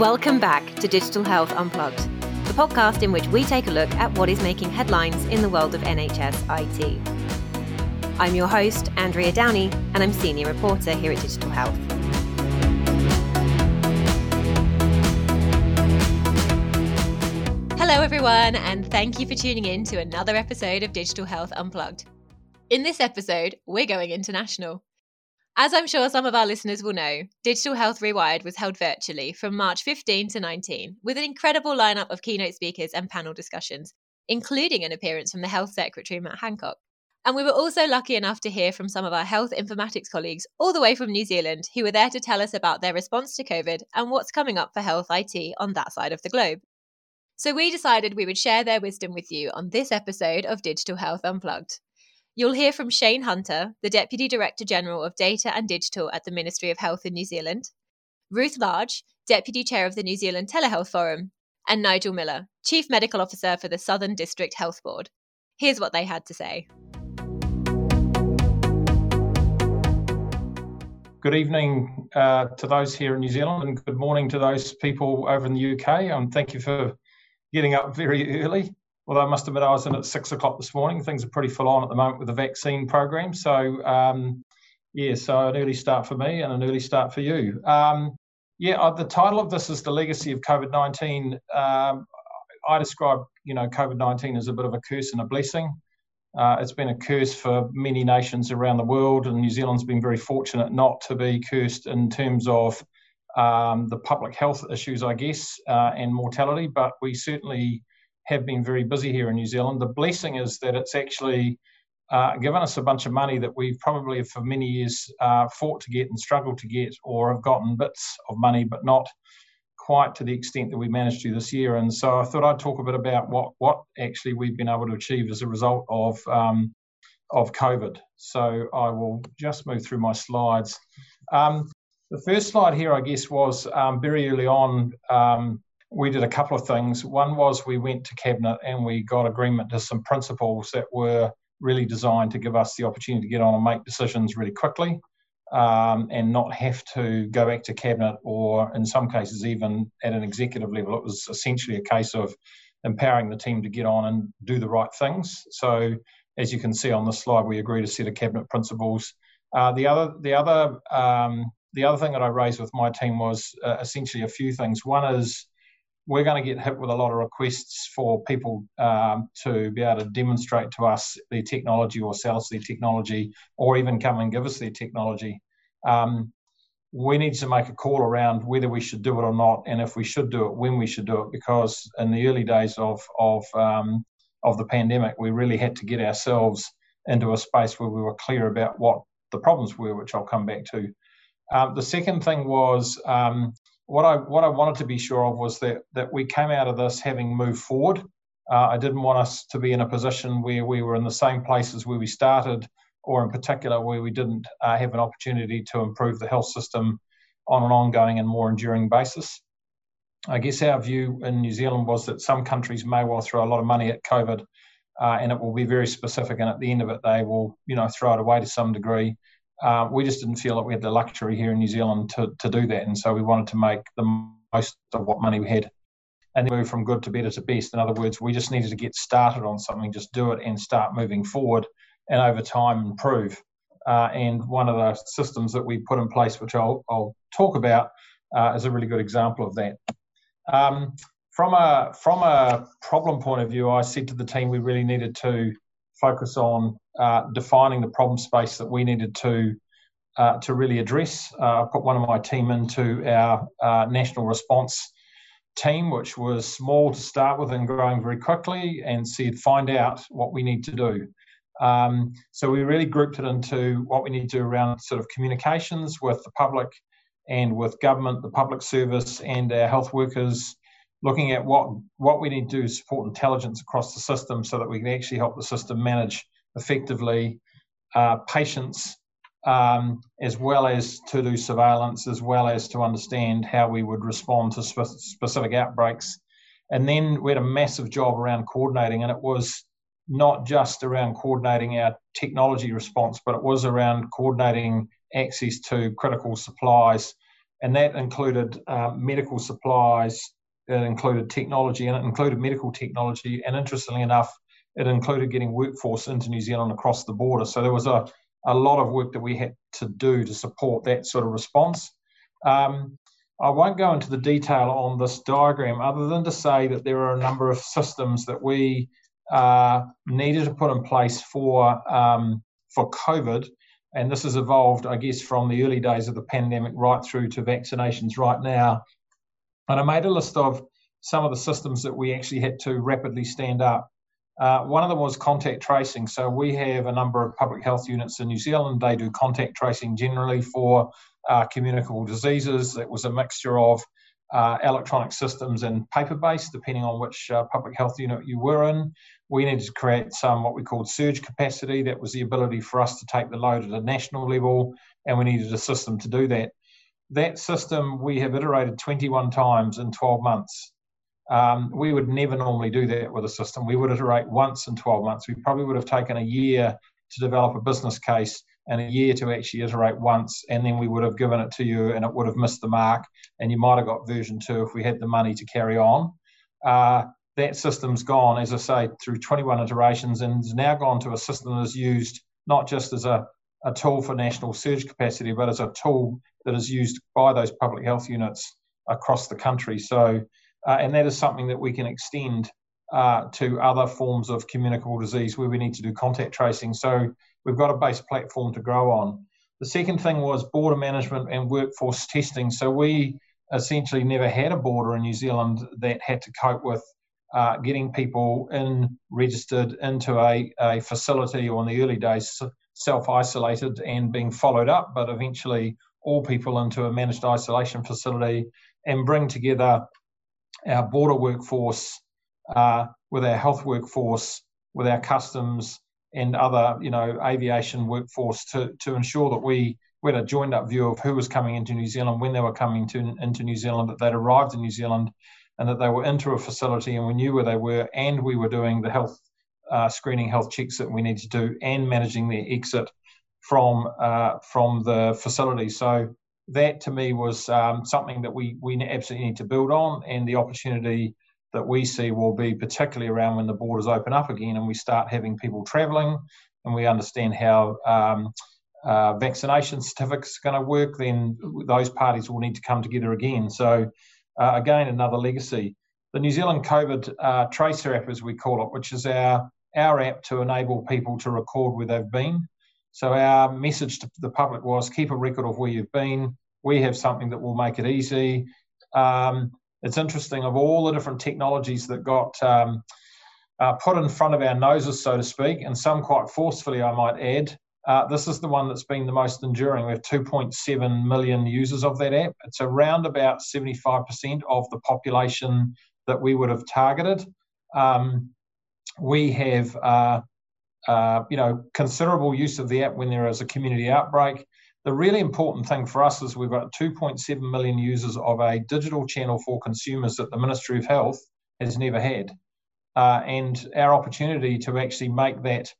Welcome back to Digital Health Unplugged, the podcast in which we take a look at what is making headlines in the world of NHS IT. I'm your host, Andrea Downey, and I'm senior reporter here at Digital Health. Hello, everyone, and thank you for tuning in to another episode of Digital Health Unplugged. In this episode, we're going international. As I'm sure some of our listeners will know, Digital Health Rewired was held virtually from March 15 to 19 with an incredible lineup of keynote speakers and panel discussions, including an appearance from the Health Secretary Matt Hancock. And we were also lucky enough to hear from some of our health informatics colleagues all the way from New Zealand who were there to tell us about their response to COVID and what's coming up for health IT on that side of the globe. So we decided we would share their wisdom with you on this episode of Digital Health Unplugged. You'll hear from Shayne Hunter, the Deputy Director General of Data and Digital at the Ministry of Health in New Zealand, Ruth Large, Deputy Chair of the New Zealand Telehealth Forum, and Nigel Millar, Chief Medical Officer for the Southern District Health Board. Here's what they had to say. Good evening uh, to those here in New Zealand, and good morning to those people over in the UK. And um, thank you for getting up very early although I must admit I was in at six o'clock this morning. Things are pretty full on at the moment with the vaccine program. So, um, yeah, so an early start for me and an early start for you. Um, yeah, uh, the title of this is The Legacy of COVID 19. Um, I describe, you know, COVID 19 as a bit of a curse and a blessing. Uh, it's been a curse for many nations around the world, and New Zealand's been very fortunate not to be cursed in terms of um, the public health issues, I guess, uh, and mortality. But we certainly have been very busy here in New Zealand. The blessing is that it's actually uh, given us a bunch of money that we've probably for many years uh, fought to get and struggled to get, or have gotten bits of money, but not quite to the extent that we managed to this year. And so I thought I'd talk a bit about what what actually we've been able to achieve as a result of um, of COVID. So I will just move through my slides. Um, the first slide here, I guess, was um, very early on. We did a couple of things. One was we went to cabinet and we got agreement to some principles that were really designed to give us the opportunity to get on and make decisions really quickly um, and not have to go back to cabinet or in some cases even at an executive level. It was essentially a case of empowering the team to get on and do the right things. So as you can see on this slide, we agreed a set of cabinet principles. Uh, the other, the other, um, the other thing that I raised with my team was uh, essentially a few things. One is we're going to get hit with a lot of requests for people um, to be able to demonstrate to us their technology or sell us their technology or even come and give us their technology. Um, we need to make a call around whether we should do it or not, and if we should do it, when we should do it. Because in the early days of of um, of the pandemic, we really had to get ourselves into a space where we were clear about what the problems were, which I'll come back to. Um, the second thing was um, what I what I wanted to be sure of was that that we came out of this having moved forward. Uh, I didn't want us to be in a position where we were in the same places where we started, or in particular where we didn't uh, have an opportunity to improve the health system on an ongoing and more enduring basis. I guess our view in New Zealand was that some countries may well throw a lot of money at COVID, uh, and it will be very specific, and at the end of it, they will you know throw it away to some degree uh, we just didn't feel that we had the luxury here in New Zealand to, to do that. And so we wanted to make the most of what money we had and move from good to better to best. In other words, we just needed to get started on something, just do it and start moving forward and over time improve. Uh, and one of the systems that we put in place, which I'll, I'll talk about, uh, is a really good example of that. Um, from a from a problem point of view, I said to the team we really needed to focus on uh, defining the problem space that we needed to uh, to really address. Uh, I put one of my team into our uh, national response team, which was small to start with and growing very quickly, and said, find out what we need to do. Um, so we really grouped it into what we need to do around sort of communications with the public and with government, the public service, and our health workers looking at what what we need to do to support intelligence across the system so that we can actually help the system manage effectively uh, patients um, as well as to do surveillance as well as to understand how we would respond to spe- specific outbreaks. And then we had a massive job around coordinating and it was not just around coordinating our technology response but it was around coordinating access to critical supplies and that included uh, medical supplies, it included technology, and it included medical technology, and interestingly enough, it included getting workforce into New Zealand across the border. So there was a, a lot of work that we had to do to support that sort of response. Um, I won't go into the detail on this diagram other than to say that there are a number of systems that we uh, needed to put in place for um, for COVID, and this has evolved, I guess, from the early days of the pandemic right through to vaccinations right now. And I made a list of some of the systems that we actually had to rapidly stand up. Uh, one of them was contact tracing. So we have a number of public health units in New Zealand. They do contact tracing generally for uh, communicable diseases. It was a mixture of uh, electronic systems and paper based, depending on which uh, public health unit you were in. We needed to create some what we called surge capacity. That was the ability for us to take the load at a national level, and we needed a system to do that. That system we have iterated 21 times in 12 months. Um, we would never normally do that with a system. We would iterate once in 12 months. We probably would have taken a year to develop a business case and a year to actually iterate once, and then we would have given it to you and it would have missed the mark, and you might have got version two if we had the money to carry on. Uh, that system's gone, as I say, through 21 iterations and has now gone to a system that is used not just as a, a tool for national surge capacity, but as a tool that is used by those public health units across the country. So, uh, and that is something that we can extend uh, to other forms of communicable disease where we need to do contact tracing. So we've got a base platform to grow on. The second thing was border management and workforce testing. So we essentially never had a border in New Zealand that had to cope with uh, getting people in registered into a, a facility or in the early days self isolated and being followed up, but eventually all people into a managed isolation facility and bring together our border workforce uh, with our health workforce, with our customs and other, you know, aviation workforce to, to ensure that we, we had a joined up view of who was coming into New Zealand, when they were coming to, into New Zealand, that they'd arrived in New Zealand and that they were into a facility and we knew where they were and we were doing the health uh, screening health checks that we need to do and managing their exit from uh, from the facility. So that to me was um, something that we we absolutely need to build on, and the opportunity that we see will be particularly around when the borders open up again and we start having people travelling, and we understand how. Um, uh, vaccination certificates are going to work, then those parties will need to come together again. So uh, again, another legacy. The New Zealand COVID uh, Tracer app, as we call it, which is our, our app to enable people to record where they've been. So our message to the public was keep a record of where you've been. We have something that will make it easy. Um, it's interesting of all the different technologies that got um, uh, put in front of our noses, so to speak, and some quite forcefully, I might add. Uh, this is the one that's been the most enduring. We have 2.7 million users of that app. It's around about 75% of the population that we would have targeted. Um, we have, uh, uh, you know, considerable use of the app when there is a community outbreak. The really important thing for us is we've got 2.7 million users of a digital channel for consumers that the Ministry of Health has never had. Uh, and our opportunity to actually make that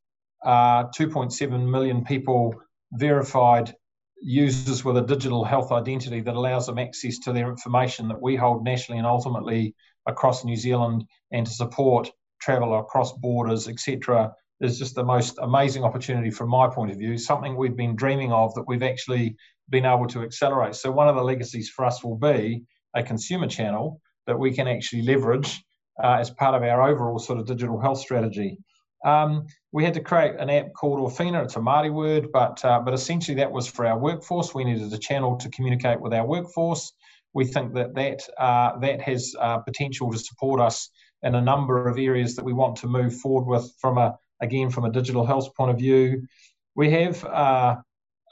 uh, 2.7 million people verified users with a digital health identity that allows them access to their information that we hold nationally and ultimately across New Zealand and to support travel across borders, etc., is just the most amazing opportunity from my point of view, something we've been dreaming of that we've actually been able to accelerate. So, one of the legacies for us will be a consumer channel that we can actually leverage uh, as part of our overall sort of digital health strategy. Um, we had to create an app called Āwhina. It's a Māori word, but uh, but essentially that was for our workforce. We needed a channel to communicate with our workforce. We think that that uh, that has uh, potential to support us in a number of areas that we want to move forward with from a again from a digital health point of view. We have uh,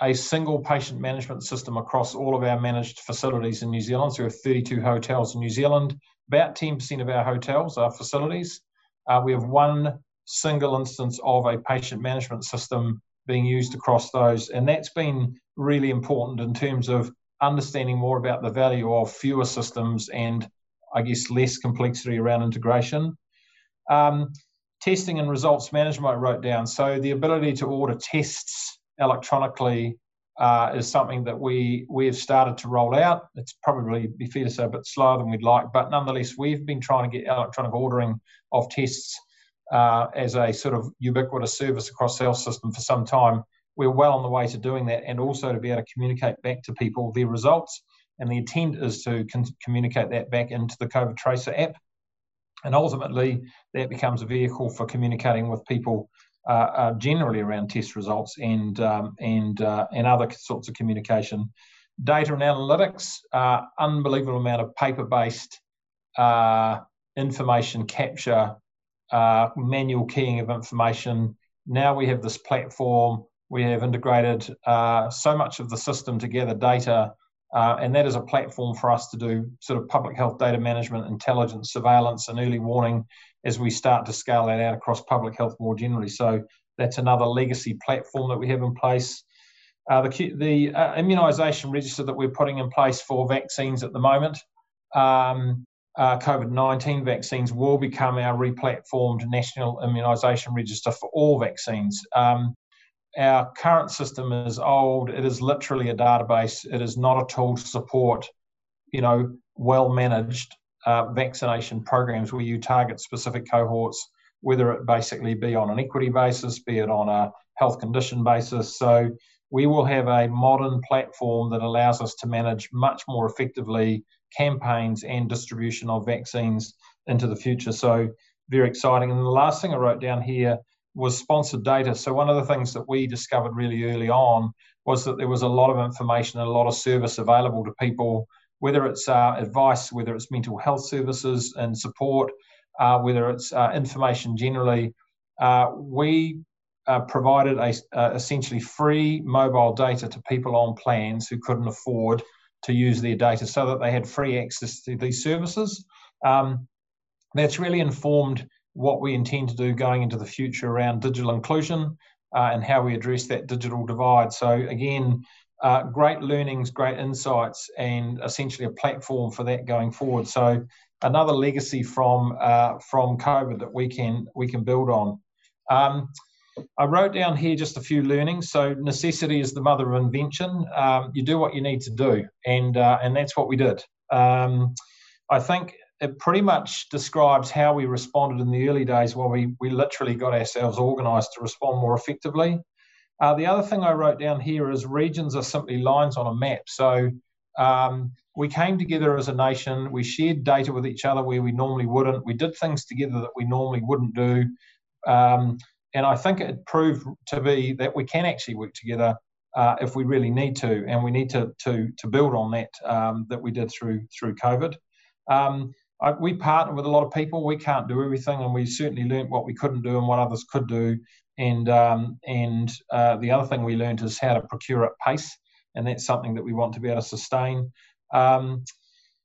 a single patient management system across all of our managed facilities in New Zealand. So we have 32 hotels in New Zealand. About 10% of our hotels are facilities. Uh, we have one single instance of a patient management system being used across those. And that's been really important in terms of understanding more about the value of fewer systems and, I guess, less complexity around integration. Um, testing and results management, I wrote down. So the ability to order tests electronically uh, is something that we we have started to roll out. It's probably be fair to say a bit slower than we'd like, but nonetheless, we've been trying to get electronic ordering of tests uh, as a sort of ubiquitous service across the health system for some time. We're well on the way to doing that, and also to be able to communicate back to people their results. And the intent is to con- communicate that back into the COVID Tracer app, and ultimately that becomes a vehicle for communicating with people uh, uh, generally around test results and um, and uh, and other sorts of communication. Data and analytics, uh, unbelievable amount of paper-based uh, information capture, uh, manual keying of information. Now we have this platform. We have integrated so much of the system together, data, and that is a platform for us to do sort of public health data management, intelligence, surveillance, and early warning as we start to scale that out across public health more generally. So that's another legacy platform that we have in place. Uh, the the uh, immunisation register that we're putting in place for vaccines at the moment, um, uh, COVID 19 vaccines, will become our replatformed national immunisation register for all vaccines. Um, our current system is old. It is literally a database. It is not a tool to support, you know, well managed uh, vaccination programs where you target specific cohorts, whether it basically be on an equity basis, be it on a health condition basis. So we will have a modern platform that allows us to manage much more effectively campaigns and distribution of vaccines into the future. So very exciting. And the last thing I wrote down here was sponsored data. So one of the things that we discovered really early on was that there was a lot of information and a lot of service available to people whether it's uh, advice, whether it's mental health services and support, uh, whether it's uh, information generally. Uh, we uh, provided a, uh, essentially free mobile data to people on plans who couldn't afford to use their data so that they had free access to these services. Um, that's really informed what we intend to do going into the future around digital inclusion and how we address that digital divide. So, again, uh, great learnings, great insights, and essentially a platform for that going forward. So another legacy from uh, from COVID that we can we can build on. Um, I wrote down here just a few learnings. So necessity is the mother of invention. Um, you do what you need to do, and uh, and that's what we did. Um, I think it pretty much describes how we responded in the early days, where we we literally got ourselves organised to respond more effectively. Uh, the other thing I wrote down here is regions are simply lines on a map. So um, we came together as a nation. We shared data with each other where we normally wouldn't. We did things together that we normally wouldn't do. Um, and I think it proved to be that we can actually work together uh, if we really need to, and we need to to to build on that um, that we did through through COVID. Um, I, we partner with a lot of people. We can't do everything, and we certainly learned what we couldn't do and what others could do. And um, and uh, the other thing we learned is how to procure at pace, and that's something that we want to be able to sustain. Um,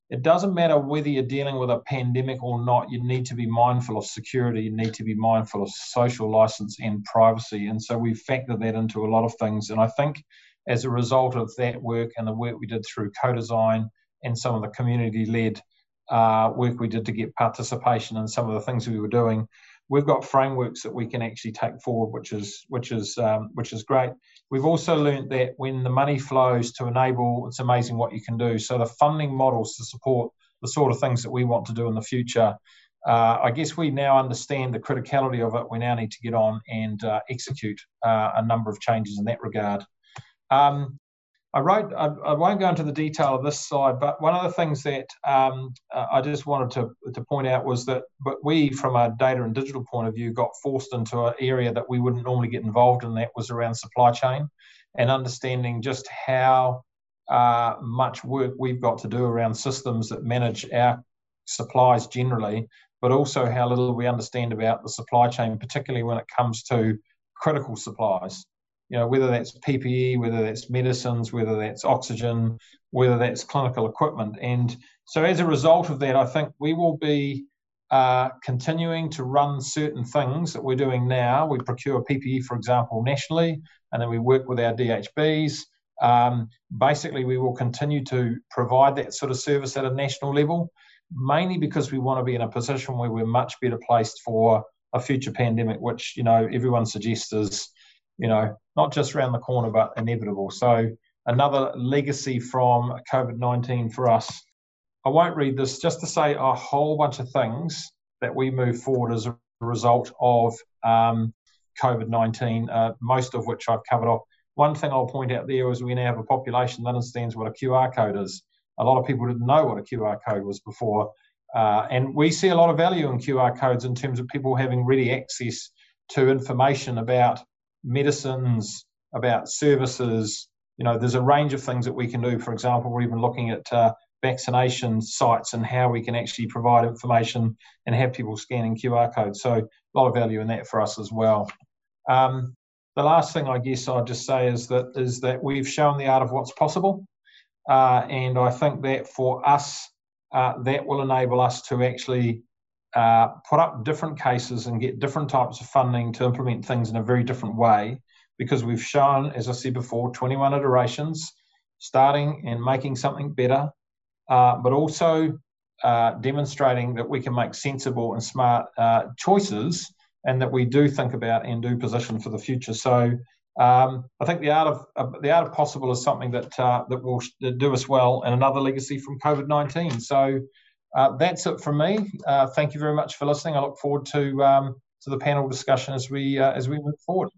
it doesn't matter whether you're dealing with a pandemic or not. You need to be mindful of security. You need to be mindful of social license and privacy. And so we factored that into a lot of things. And I think as a result of that work and the work we did through co-design and some of the community-led uh, work we did to get participation in some of the things we were doing, we've got frameworks that we can actually take forward, which is which is um, which is great. We've also learned that when the money flows to enable, it's amazing what you can do. So the funding models to support the sort of things that we want to do in the future. Uh, I guess we now understand the criticality of it. We now need to get on and uh, execute uh, a number of changes in that regard. Um, I wrote, I, I, won't go into the detail of this slide, but one of the things that um, uh, I just wanted to, to point out was that but we, from a data and digital point of view, got forced into an area that we wouldn't normally get involved in, that was around supply chain and understanding just how uh, much work we've got to do around systems that manage our supplies generally, but also how little we understand about the supply chain, particularly when it comes to critical supplies you know, whether that's PPE, whether that's medicines, whether that's oxygen, whether that's clinical equipment. And so as a result of that, I think we will be uh, continuing to run certain things that we're doing now. We procure PPE, for example, nationally, and then we work with our DHBs. Um, basically, we will continue to provide that sort of service at a national level, mainly because we want to be in a position where we're much better placed for a future pandemic, which you know everyone suggests is you know, not just around the corner, but inevitable. So another legacy from COVID 19 for us. I won't read this just to say a whole bunch of things that we move forward as a result of um, COVID 19, uh, most of which I've covered off. One thing I'll point out there is we now have a population that understands what a QR code is. A lot of people didn't know what a QR code was before. Uh, and we see a lot of value in QR codes in terms of people having ready access to information about medicines, about services. You know, there's a range of things that we can do. For example, we're even looking at uh, vaccination sites and how we can actually provide information and have people scanning QR codes. So a lot of value in that for us as well. Um, the last thing I guess I'd just say is that is that we've shown the art of what's possible, uh, and I think that for us, uh, that will enable us to actually uh, put up different cases and get different types of funding to implement things in a very different way because we've shown, as I said before, 21 iterations, starting and making something better, uh, but also uh, demonstrating that we can make sensible and smart uh, choices and that we do think about and do position for the future. So um, I think the art of the art of possible is something that uh, that will do us well, and another legacy from COVID nineteen. So uh, that's it from me. Uh, thank you very much for listening. I look forward to um, to the panel discussion as we uh, as we move forward.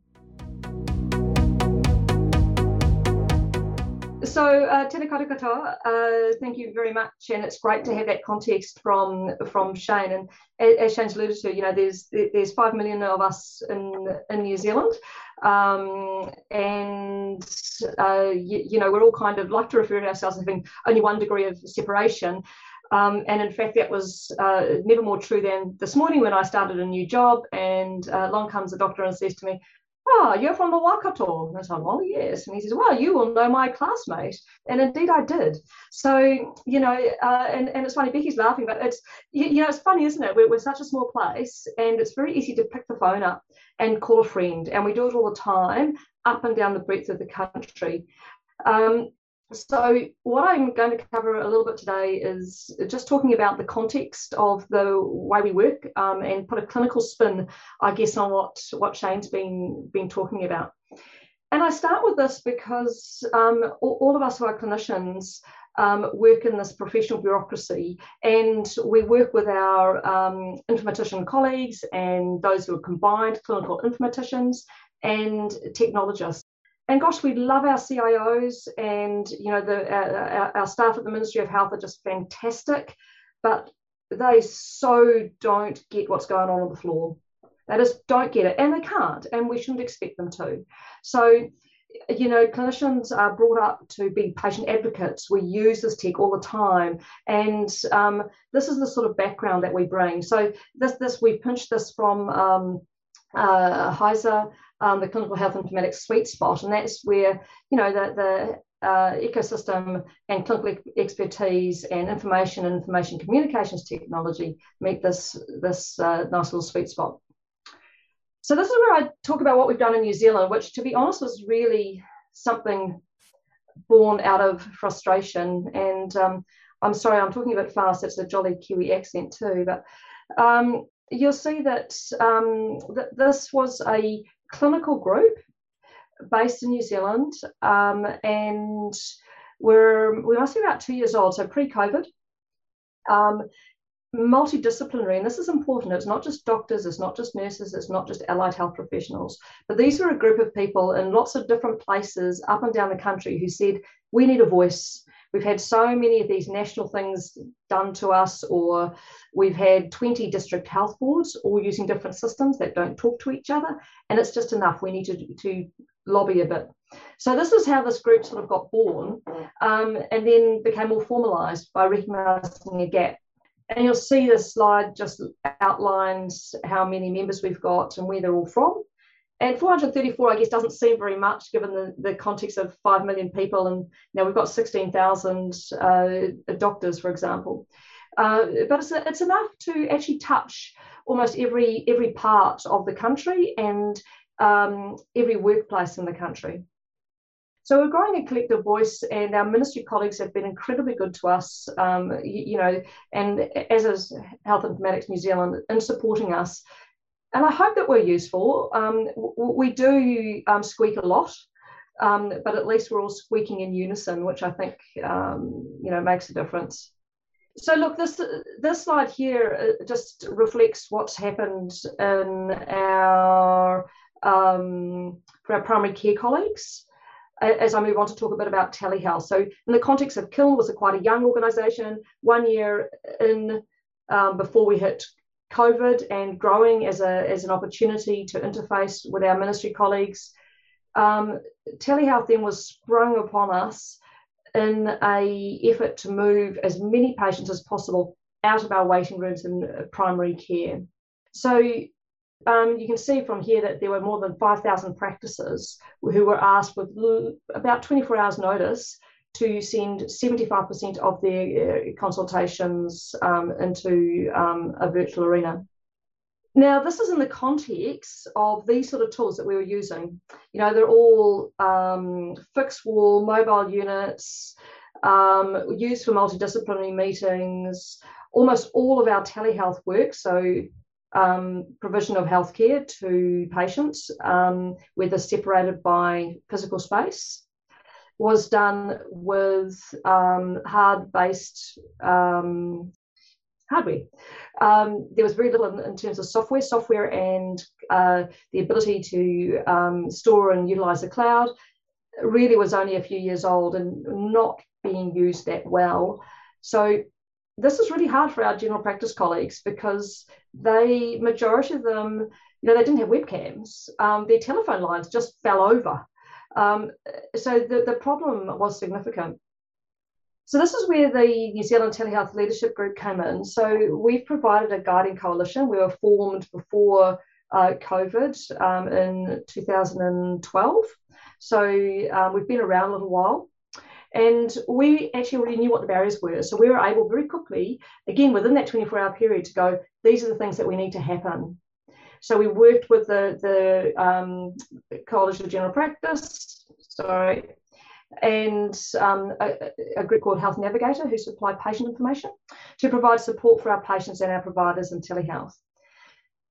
So, uh, tēnā uh, thank you very much, and it's great to have that context from from Shayne. And as Shayne's alluded to, you know, there's there's five million of us in in New Zealand, um, and uh, you, you, know we're all kind of like to refer to ourselves as having only one degree of separation. Um, and in fact, that was uh, never more true than this morning when I started a new job. And uh, along comes the doctor and says to me, Oh, you're from the Waikato. And I said, Oh, yes. And he says, Well, you will know my classmate. And indeed I did. So, you know, uh, and, and it's funny, Becky's laughing, but it's, you, you know, it's funny, isn't it? We're, we're, such a small place and it's very easy to pick the phone up and call a friend. And we do it all the time up and down the breadth of the country. Um, so, what I'm going to cover a little bit today is just talking about the context of the way we work um, and put a clinical spin, I guess, on what, what Shayne's been, been talking about. And I start with this because um, all, all, of us who are clinicians um, work in this professional bureaucracy and we work with our um, informatician colleagues and those who are combined clinical informaticians and technologists and gosh, we love our CIOs and you know the our, our, staff at the Ministry of Health are just fantastic, but they so don't get what's going on on the floor. They just don't get it, and they can't, and we shouldn't expect them to. So, you know, clinicians are brought up to be patient advocates. We use this tech all the time, and um, this is the sort of background that we bring. So, this this we pinched this from um, uh, HISA um, the clinical health informatics sweet spot, and that's where you know the the uh, ecosystem and clinical expertise and information and information communications technology meet this this uh, nice little sweet spot. So this is where I talk about what we've done in New Zealand, which to be honest was really something born out of frustration. And um, I'm sorry, I'm talking a bit fast. It's a jolly Kiwi accent too, but um, you'll see that, um, that this was a clinical group based in New Zealand, um, and we're we must be about two years old, so pre-COVID. Um, multidisciplinary, and this is important. It's not just doctors, it's not just nurses, it's not just allied health professionals, but these were a group of people in lots of different places up and down the country who said, We need a voice. We've had so many of these national things done to us, or we've had 20 district health boards all using different systems that don't talk to each other, and it's just enough. We need to, to lobby a bit. So this is how this group sort of got born, um, and then became more formalised by recognising a gap. And you'll see this slide just outlines how many members we've got and where they're all from. And 434, I guess, doesn't seem very much given the, the context of 5 million people. And now we've got 16,000 uh, doctors, for example. Uh, but it's, it's enough to actually touch almost every, every part of the country and um, every workplace in the country. So we're growing a collective voice, and our ministry colleagues have been incredibly good to us, um, you, you, know, and as is Health Informatics New Zealand in supporting us and I hope that we're useful. Um, we do um, squeak a lot, um, but at least we're all squeaking in unison, which I think um, you know makes a difference. So look, this this slide here uh, just reflects what's happened in our um, for our primary care colleagues. As I move on to talk a bit about telehealth. So, in the context of CiLN, was a quite a young organisation, one year in um, before we hit COVID and growing as, a, as an opportunity to interface with our ministry colleagues. Um, telehealth then was sprung upon us in a effort to move as many patients as possible out of our waiting rooms in primary care. So um, you can see from here that there were more than 5,000 practices who were asked with about 24 hours notice to send 75% of their uh, consultations um, into um, a virtual arena. Now, this is in the context of these sort of tools that we were using. You know, they're all um, fixed wall mobile units um, used for multidisciplinary meetings. Almost all of our telehealth work, so um, provision of healthcare to patients, um, whether separated by physical space, was done with um, hard based um, hardware. Um, there was very little in, in, terms of software, software and uh, the ability to um, store and utilize the cloud really was only a few years old and not being used that well. So this is really hard for our general practice colleagues because they majority of them you know they didn't have webcams um, their telephone lines just fell over um, so the, the problem was significant. So this is where the New Zealand Telehealth Leadership Group came in. So we've provided a guiding coalition. We were formed before uh, COVID um, in 2012. So um, we've been around a little while. And we actually already knew what the barriers were. So we were able very quickly, again, within that 24 hour period, to go, these are the things that we need to happen. So we worked with the, the um, College of General Practice, sorry, and um, a, a, group called Health Navigator who supply patient information to provide support for our patients and our providers in telehealth.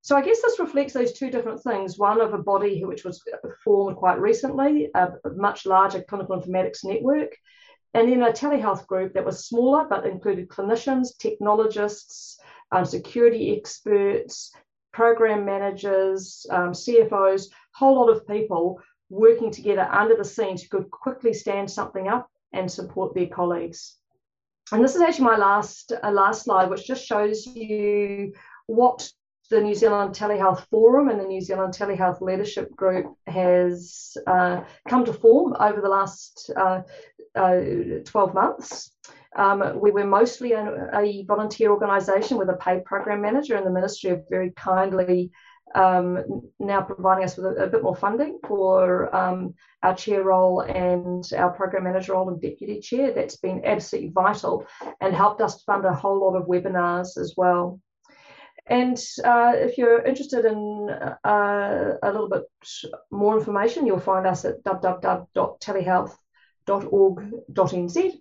So I guess this reflects those two different things. One of a body which was formed quite recently, a much larger clinical informatics network, and then a telehealth group that was smaller but included clinicians, technologists, um, security experts, program managers, um, CFOs, whole lot of people working together under the scenes who could quickly stand something up and support their colleagues. And this is actually my last uh, last slide, which just shows you what the New Zealand Telehealth Forum and the New Zealand Telehealth Leadership Group has uh, come to form over the last uh, uh, 12 months. Um, we were mostly a, a volunteer organisation with a paid program manager, and the ministry have very kindly um, now providing us with a, a, bit more funding for um, our chair role and our program manager role and deputy chair. That's been absolutely vital and helped us fund a whole lot of webinars as well. And uh, if you're interested in uh, a little bit more information, you'll find us at www.telehealth.org.nz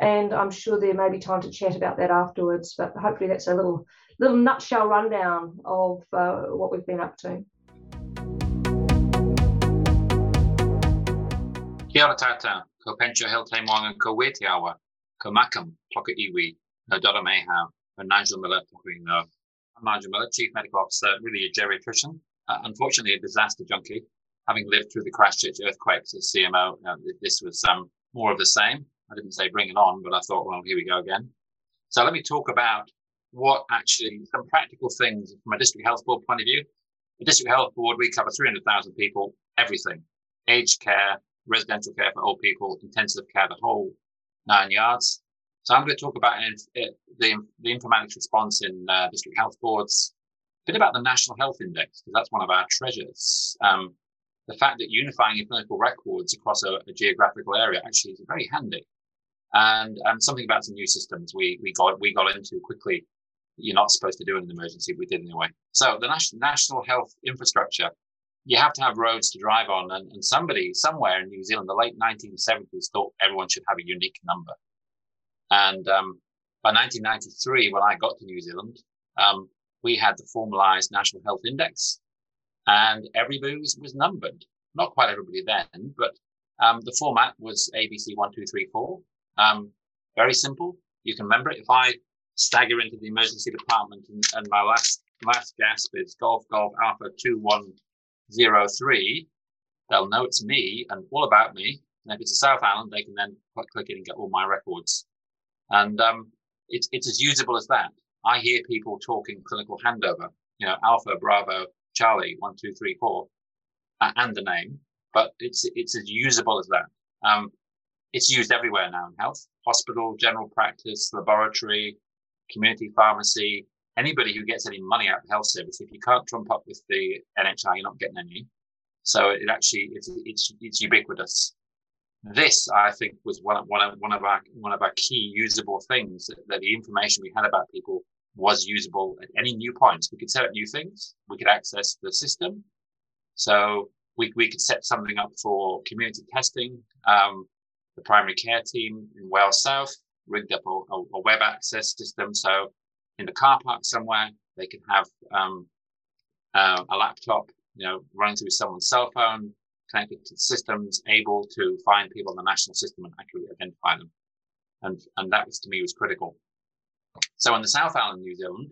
and I'm sure there may be time to chat about that afterwards. But hopefully, that's a little little nutshell rundown of uh, what we've been up to. Kia ora tata, ko pencho hel te moanga ko weti awa, ko makam ploka iwi, no dora mehau, no Nigel Millar talking no. I'm Nigel Millar, Chief Medical Officer, really a geriatrician, uh, unfortunately a disaster junkie, having lived through the Christchurch earthquakes as CMO, uh, this was um, more of the same. I didn't say bring it on, but I thought, well, here we go again. So let me talk about what actually some practical things from a district health board point of view. The district health board, we cover 300,000 people, everything, aged care, residential care for old people, intensive care, the whole nine yards. So I'm going to talk about the, the informatics response in uh, district health boards, a bit about the National Health Index, because that's one of our treasures. Um, the fact that unifying clinical records across a, a geographical area actually is very handy and um, something about some new systems we we got we got into quickly. You're not supposed to do in an emergency. We did anyway. So the national national health infrastructure, you have to have roads to drive on, and, and somebody somewhere in New Zealand, the late 1970s, thought everyone should have a unique number. And um, by 1993, when I got to New Zealand, um, we had the formalized National Health Index, and everybody was, was numbered. Not quite everybody then, but um, the format was ABC one two three four. Um, very simple. You can remember it. If I stagger into the emergency department and, and my last last gasp is Golf Golf Alpha two one zero three, they'll know it's me and all about me. And if it's a South Island, they can then click it and get all my records. And um, it's it's as usable as that. I hear people talking clinical handover, you know, Alpha, Bravo, Charlie, one, two, three, four, uh, and the name, but it's it's as usable as that. Um, it's used everywhere now in health, hospital, general practice, laboratory, community pharmacy, anybody who gets any money out of health service. If you can't trump up with the NHI, you're not getting any. So it actually it's it's it's ubiquitous. This, I think, was one of one of one of our one of our key usable things that, that the information we had about people was usable at any new points. We could set up new things. We could access the system. So we, we could set something up for community testing. Um, the primary care team in WellSouth rigged up a, a, a, web access system. So in the car park somewhere, they can have um, uh, a laptop, you know, running through someone's cell phone, connected to systems, able to find people in the national system and accurately identify them. And, and that was, to me was critical. So in the South Island, New Zealand,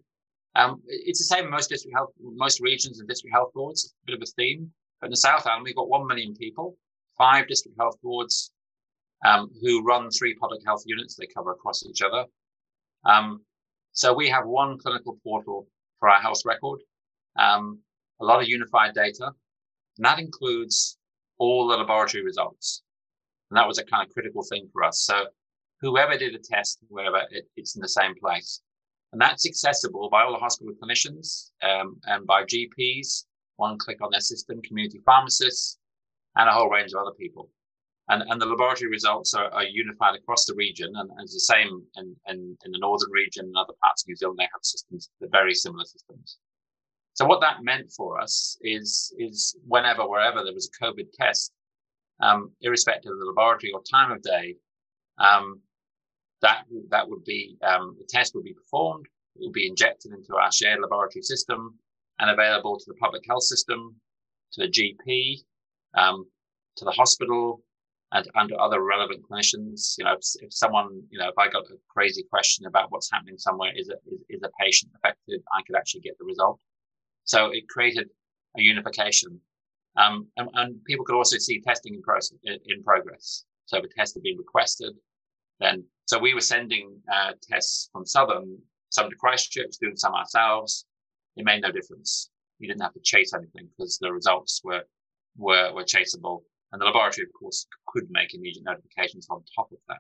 um, it's the same in most district health, most regions and district health boards, a bit of a theme. But in the South Island, we've got 1 million people, five district health boards, um, who run three public health units. They cover across each other. Um, so we have one clinical portal for our health record, um, a lot of unified data, and that includes all the laboratory results. And that was a kind of critical thing for us. So whoever did a test, wherever it, it's in the same place. And that's accessible by all the hospital clinicians um, and by GPs, one click on their system, community pharmacists, and a whole range of other people. And, and the laboratory results are, are unified across the region, and, and it's the same in, in, in, the northern region and other parts of New Zealand. They have systems, they're very similar systems. So what that meant for us is, is whenever, wherever there was a COVID test, um, irrespective of the laboratory or time of day, um, that that would be um, the test would be performed. It would be injected into our shared laboratory system and available to the public health system, to the GP, um, to the hospital, and, and other relevant clinicians. You know, if, if, someone, you know, if I got a crazy question about what's happening somewhere, is a, is, is a patient affected? I could actually get the result. So it created a unification. Um, and, and, people could also see testing in, process, in progress. So if a test had been requested, then so we were sending uh, tests from Southern, some to Christchurch, doing some ourselves. It made no difference. You didn't have to chase anything because the results were were were chaseable, and the laboratory, of course, could make immediate notifications on top of that.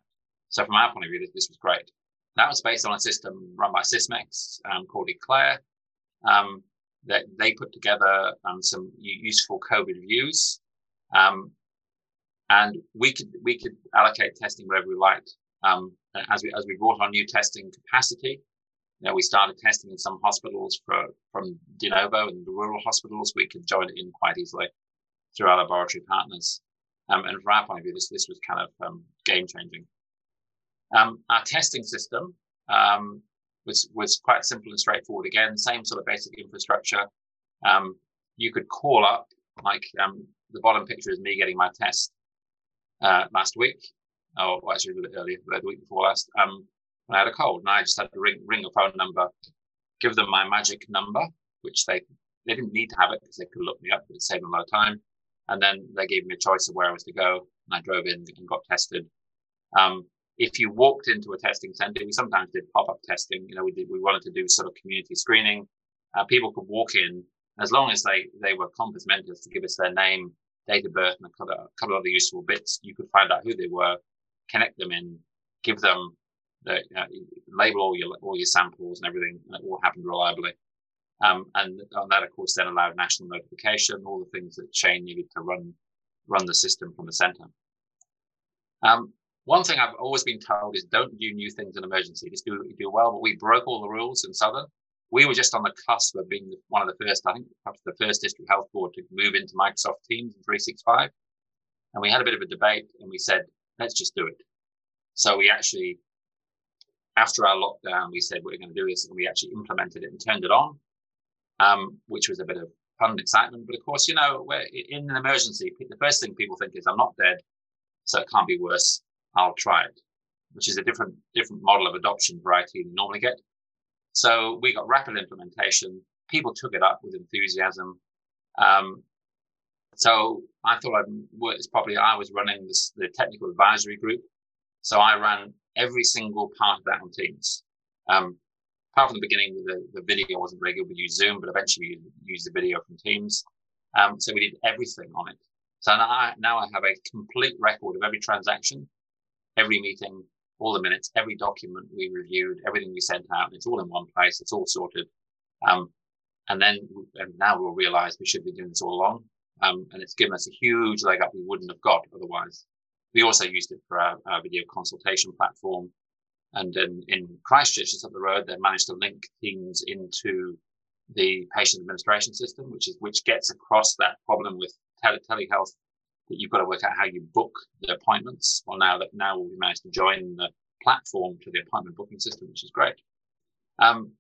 So from our point of view, this, this was great. That was based on a system run by Sysmex um, called Eclair. Um, that they put together um, some useful COVID views, um, and we could we could allocate testing wherever we liked. Um, as we as we brought on new testing capacity, you know, we started testing in some hospitals for, from de novo and the rural hospitals. We could join in quite easily through our laboratory partners. Um, and from our point of view, this this was kind of um, game changing. Um, our testing system um, was was quite simple and straightforward. Again, same sort of basic infrastructure. Um, you could call up like um, the bottom picture is me getting my test uh, last week or well, actually a little bit earlier, the week before last, um, I had a cold and I just had to ring, ring a phone number, give them my magic number, which they, they didn't need to have it because they could look me up, it saved them a lot of time. And then they gave me a choice of where I was to go and I drove in and got tested. Um, if you walked into a testing center, we sometimes did pop-up testing. You know, we did, we wanted to do sort of community screening. Uh, people could walk in as long as they, they were compos mentis to give us their name, date of birth, and a couple, a couple of other useful bits. You could find out who they were, connect them in, give them the label all your all your samples and everything, and it all happened reliably. Um, and, and that, of course, then allowed national notification, all the things that Shayne needed to run run the system from the center. Um, one thing I've always been told is don't do new things in emergency. Just do do well. But we broke all the rules in Southern. We were just on the cusp of being one of the first, I think, perhaps the first district health board to move into Microsoft Teams and 365. And we had a bit of a debate and we said, let's just do it. So we actually, after our lockdown, we said we're going to do this, and we actually implemented it and turned it on. Um, which was a bit of fun and excitement. But of course, you know, in an emergency. The first thing people think is, "I'm not dead, so it can't be worse. I'll try it," which is a different different model of adoption variety than you normally get. So we got rapid implementation. People took it up with enthusiasm. Um, so I thought I'd work. It's probably I was running this, the technical advisory group. So I ran every single part of that on Teams. Um, apart from the beginning, the, the video wasn't very good. We used Zoom, but eventually we used the video from Teams. Um, so we did everything on it. So now I, now I have a complete record of every transaction, every meeting, all the minutes, every document we reviewed, everything we sent out. It's all in one place. It's all sorted. Um, and then and now we'll realize we should be doing this all along. Um, and it's given us a huge leg up we wouldn't have got otherwise. We also used it for our, our video consultation platform. And in, in Christchurch, just up the road, they managed to link Teams into the patient administration system, which is which gets across that problem with tele- telehealth that you've got to work out how you book the appointments. Well, now that now we've managed to join the platform to the appointment booking system, which is great. Um,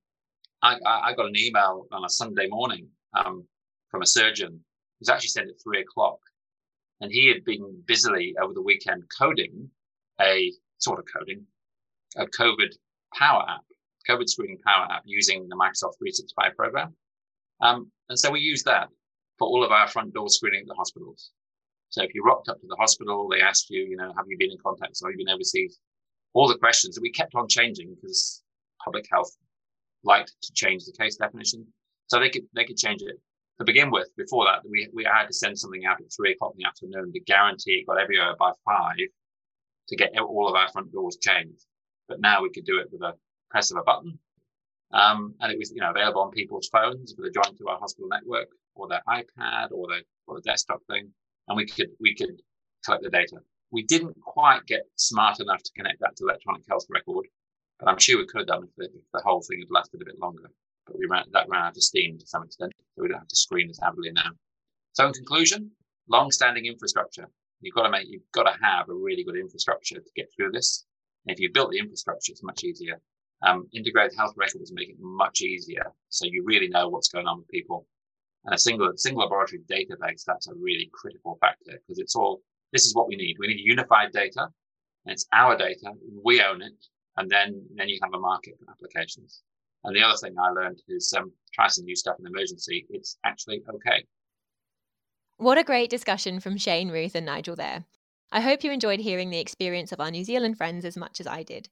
I, I, got an email on a Sunday morning um, from a surgeon who's actually sent at three o'clock, and he had been busily over the weekend coding a sort of coding a COVID power app, COVID screening power app using the Microsoft 365 program. Um, and so we use that for all of our front door screening at the hospitals. So if you rocked up to the hospital, they asked you, you know, have you been in contact? Have you been overseas? All the questions that we kept on changing because public health liked to change the case definition. So they could they could change it. To begin with, before that, we, we had to send something out at three o'clock in the afternoon to guarantee it got everywhere by five to get all of our front doors changed. But now we could do it with a press of a button. Um, and it was, you know, available on people's phones with a joint to our hospital network or their iPad or the, or the desktop thing and we could we could collect the data. We didn't quite get smart enough to connect that to electronic health record, but I'm sure we could have done if the, if the whole thing had lasted a bit longer. But we ran that ran out of steam to some extent, so we don't have to screen as heavily now. So in conclusion, long-standing infrastructure. You've got to make you've got to have a really good infrastructure to get through this. And if you built the infrastructure, it's much easier. Um, integrated health records make it much easier, so you really know what's going on with people and a single single laboratory database, that's a really critical factor because it's all this is what we need. We need unified data, and it's our data. We own it, and then then you have a market for applications. And the other thing I learned is um, try some new stuff in emergency. It's actually okay. What a great discussion from Shayne, Ruth, and Nigel there. I hope you enjoyed hearing the experience of our New Zealand friends as much as I did.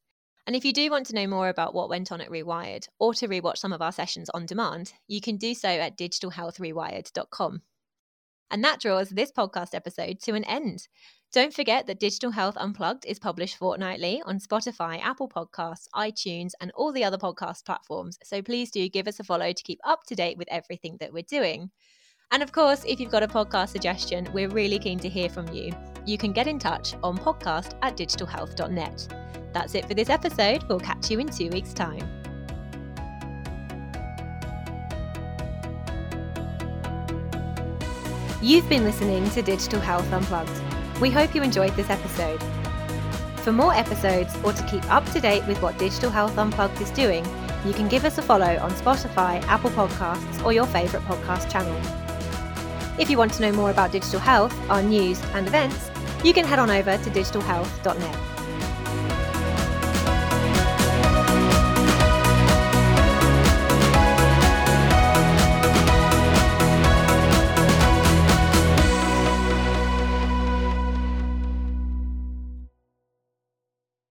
And if you do want to know more about what went on at Rewired or to rewatch some of our sessions on demand, you can do so at digitalhealthrewired.com. And that draws this podcast episode to an end. Don't forget that Digital Health Unplugged is published fortnightly on Spotify, Apple Podcasts, iTunes, and all the other podcast platforms. So please do give us a follow to keep up to date with everything that we're doing. And of course, if you've got a podcast suggestion, we're really keen to hear from you. You can get in touch on podcast at digitalhealth.net. That's it for this episode. We'll catch you in two weeks' time. You've been listening to Digital Health Unplugged. We hope you enjoyed this episode. For more episodes or to keep up to date with what Digital Health Unplugged is doing, you can give us a follow on Spotify, Apple Podcasts, or your favourite podcast channel. If you want to know more about digital health, our news and events, you can head on over to digitalhealth.net.